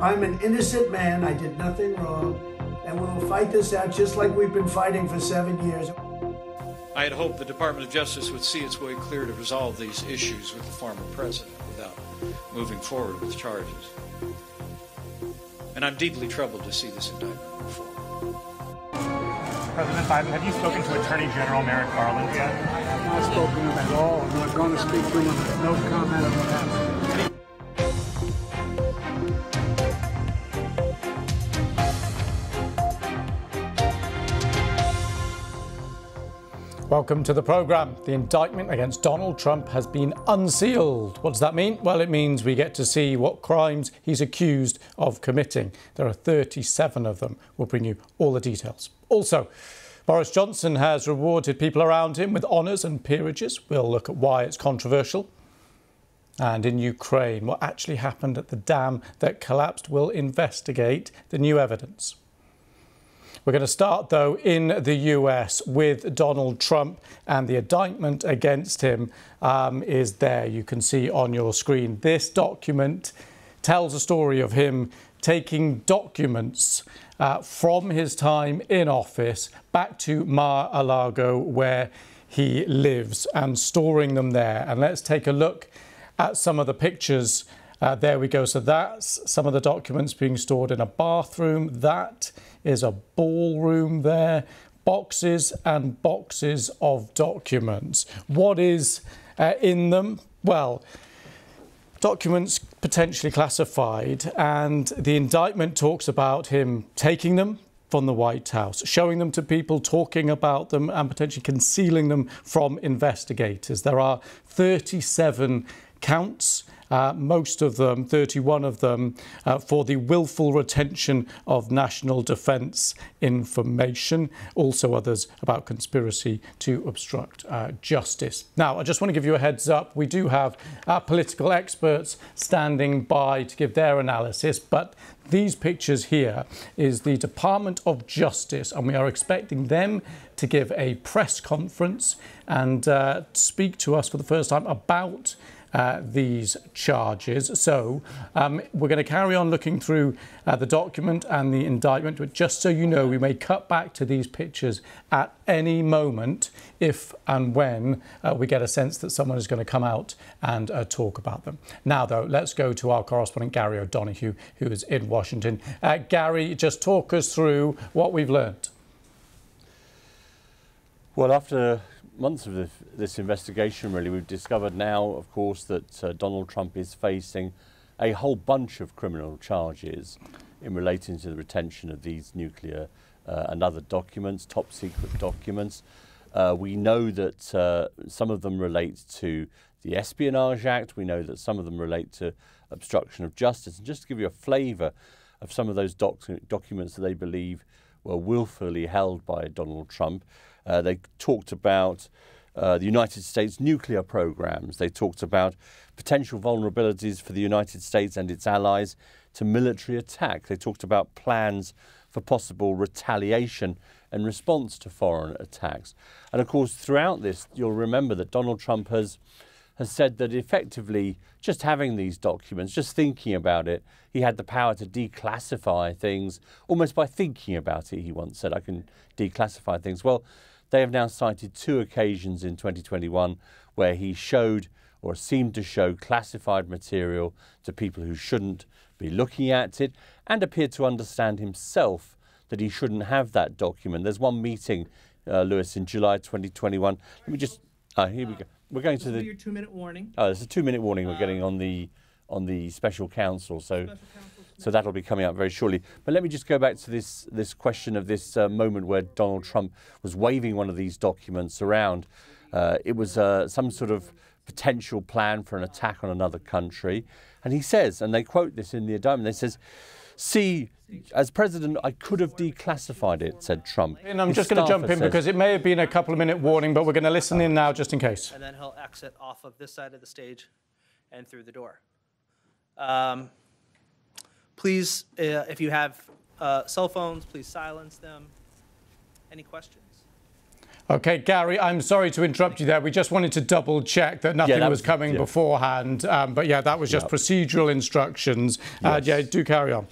I'm an innocent man. I did nothing wrong. And we'll fight this out just like we've been fighting for seven years. I had hoped the Department of Justice would see its way clear to resolve these issues with the former president without moving forward with charges. And I'm deeply troubled to see this indictment move forward. President Biden, have you spoken to Attorney General Merrick Garland yet? I have not spoken to him at all. I'm not going to speak to him. No comment on what happened. Welcome to the programme. The indictment against Donald Trump has been unsealed. What does that mean? Well, it means we get to see what crimes he's accused of committing. There are 37 of them. We'll bring you all the details. Also, Boris Johnson has rewarded people around him with honours and peerages. We'll look at why it's controversial. And in Ukraine, what actually happened at the dam that collapsed we'll investigate the new evidence. We're going to start, though, in the US with Donald Trump, and the indictment against him um, is there. You can see on your screen. This document tells a story of him taking documents uh, from his time in office back to Mar a Lago, where he lives, and storing them there. And let's take a look at some of the pictures. Uh, there we go. So that's some of the documents being stored in a bathroom. That is a ballroom there, boxes and boxes of documents. What is uh, in them? Well, documents potentially classified, and the indictment talks about him taking them from the White House, showing them to people, talking about them, and potentially concealing them from investigators. There are 37 counts uh, most of them, 31 of them, uh, for the willful retention of national defence information. Also, others about conspiracy to obstruct uh, justice. Now, I just want to give you a heads up. We do have our political experts standing by to give their analysis, but these pictures here is the Department of Justice, and we are expecting them to give a press conference and uh, speak to us for the first time about uh, these charges. So um, we're going to carry on looking through uh, the document and the indictment, but just so you know, we may cut back to these pictures at any moment if and when uh, we get a sense that someone is going to come out and uh, talk about them. Now, though, let's go to our correspondent Gary O'Donoghue, who is in Washington. Uh, Gary, just talk us through what we've learned. Well, after months of this, this, investigation, really, we've discovered now, of course, that uh, Donald Trump is facing a whole bunch of criminal charges in relating to the retention of these nuclear uh, and other documents, top secret documents. Uh, we know that uh, some of them relate to the Espionage Act. We know that some of them relate to obstruction of justice. And just to give you a flavour of some of those doc documents that they believe were willfully held by Donald Trump, uh, they talked about uh, the United States nuclear programs. They talked about potential vulnerabilities for the United States and its allies to military attack. They talked about plans for possible retaliation in response to foreign attacks. And of course, throughout this, you'll remember that Donald Trump has has said that effectively just having these documents, just thinking about it, he had the power to declassify things almost by thinking about it. He once said, I can declassify things. Well, they have now cited two occasions in 2021 where he showed or seemed to show classified material to people who shouldn't be looking at it and appeared to understand himself that he shouldn't have that document. There's one meeting, uh, Lewis, in July 2021. Let me just, uh, here we go. We're going to the. Your two-minute warning. Oh, there's a two-minute warning we're getting on the on the special counsel. So. Special so that'll be coming up very shortly. But let me just go back to this this question of this uh, moment where Donald Trump was waving one of these documents around. Uh, it was uh, some sort of potential plan for an attack on another country, and he says, and they quote this in the indictment. They says. See, as president, I could have declassified it, said Trump. And I'm His just going to jump in says, because it may have been a couple of minute warning, but we're going to listen in now just in case. And then he'll exit off of this side of the stage and through the door. Um, Please, uh, if you have uh, cell phones, please silence them. Any questions? Okay, Gary, I'm sorry to interrupt you there. We just wanted to double check that nothing that was, was- coming yeah. beforehand. Um, but yeah, that was just Yeah. procedural instructions. Uh, yeah, do carry on.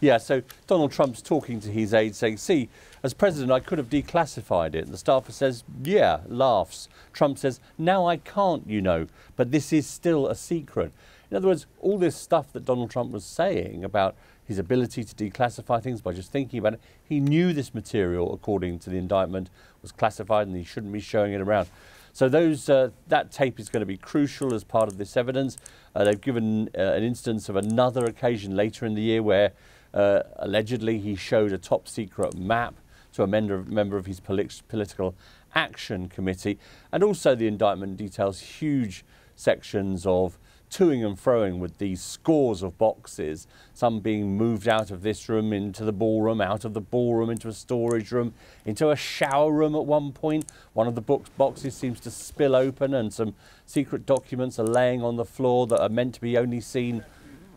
Yeah, so Donald Trump's talking to his aides saying, see, as president, I could have declassified it. And the staffer says, yeah, laughs. Trump says, now I can't, you know, but this is still a secret. In other words, all this stuff that Donald Trump was saying about his ability to declassify things by just thinking about it, he knew this material, according to the indictment, was classified and he shouldn't be showing it around. So those uh, that tape is going to be crucial as part of this evidence. Uh, they've given uh, an instance of another occasion later in the year where uh, allegedly he showed a top secret map to a member, of his polit- political action committee, and also the indictment details huge sections of toing and froing with these scores of boxes, some being moved out of this room into the ballroom, out of the ballroom into a storage room, into a shower room at one point. One of the box boxes seems to spill open, and some secret documents are laying on the floor that are meant to be only seen.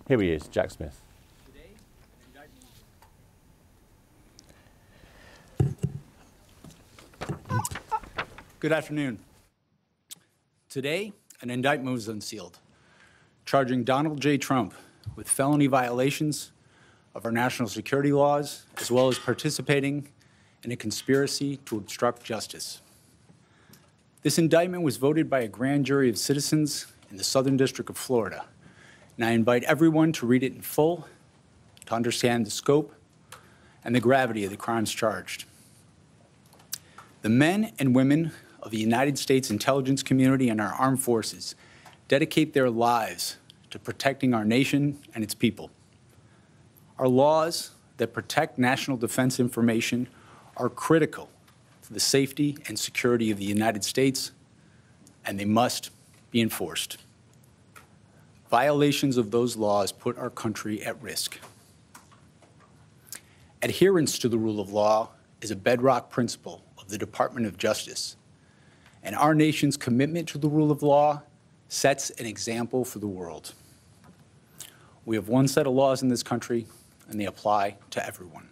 Here he is, Jack Smith. Good afternoon. Today, an indictment was unsealed, charging Donald J. Trump with felony violations of our national security laws, as well as participating in a conspiracy to obstruct justice. This indictment was voted by a grand jury of citizens in the Southern District of Florida, and I invite everyone to read it in full to understand the scope and the gravity of the crimes charged. The men and women of the United States intelligence community and our armed forces dedicate their lives to protecting our nation and its people. Our laws that protect national defense information are critical to the safety and security of the United States, and they must be enforced. Violations of those laws put our country at risk. Adherence to the rule of law is a bedrock principle of the Department of Justice, and our nation's commitment to the rule of law sets an example for the world. We have one set of laws in this country, and they apply to everyone.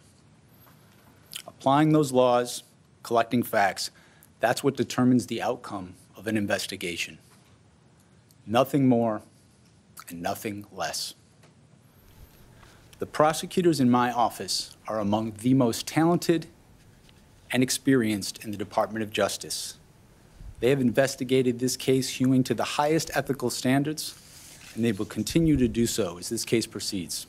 Applying those laws, collecting facts, that's what determines the outcome of an investigation. Nothing more and nothing less. The prosecutors in my office are among the most talented and experienced in the Department of Justice. They have investigated this case hewing to the highest ethical standards, and they will continue to do so as this case proceeds.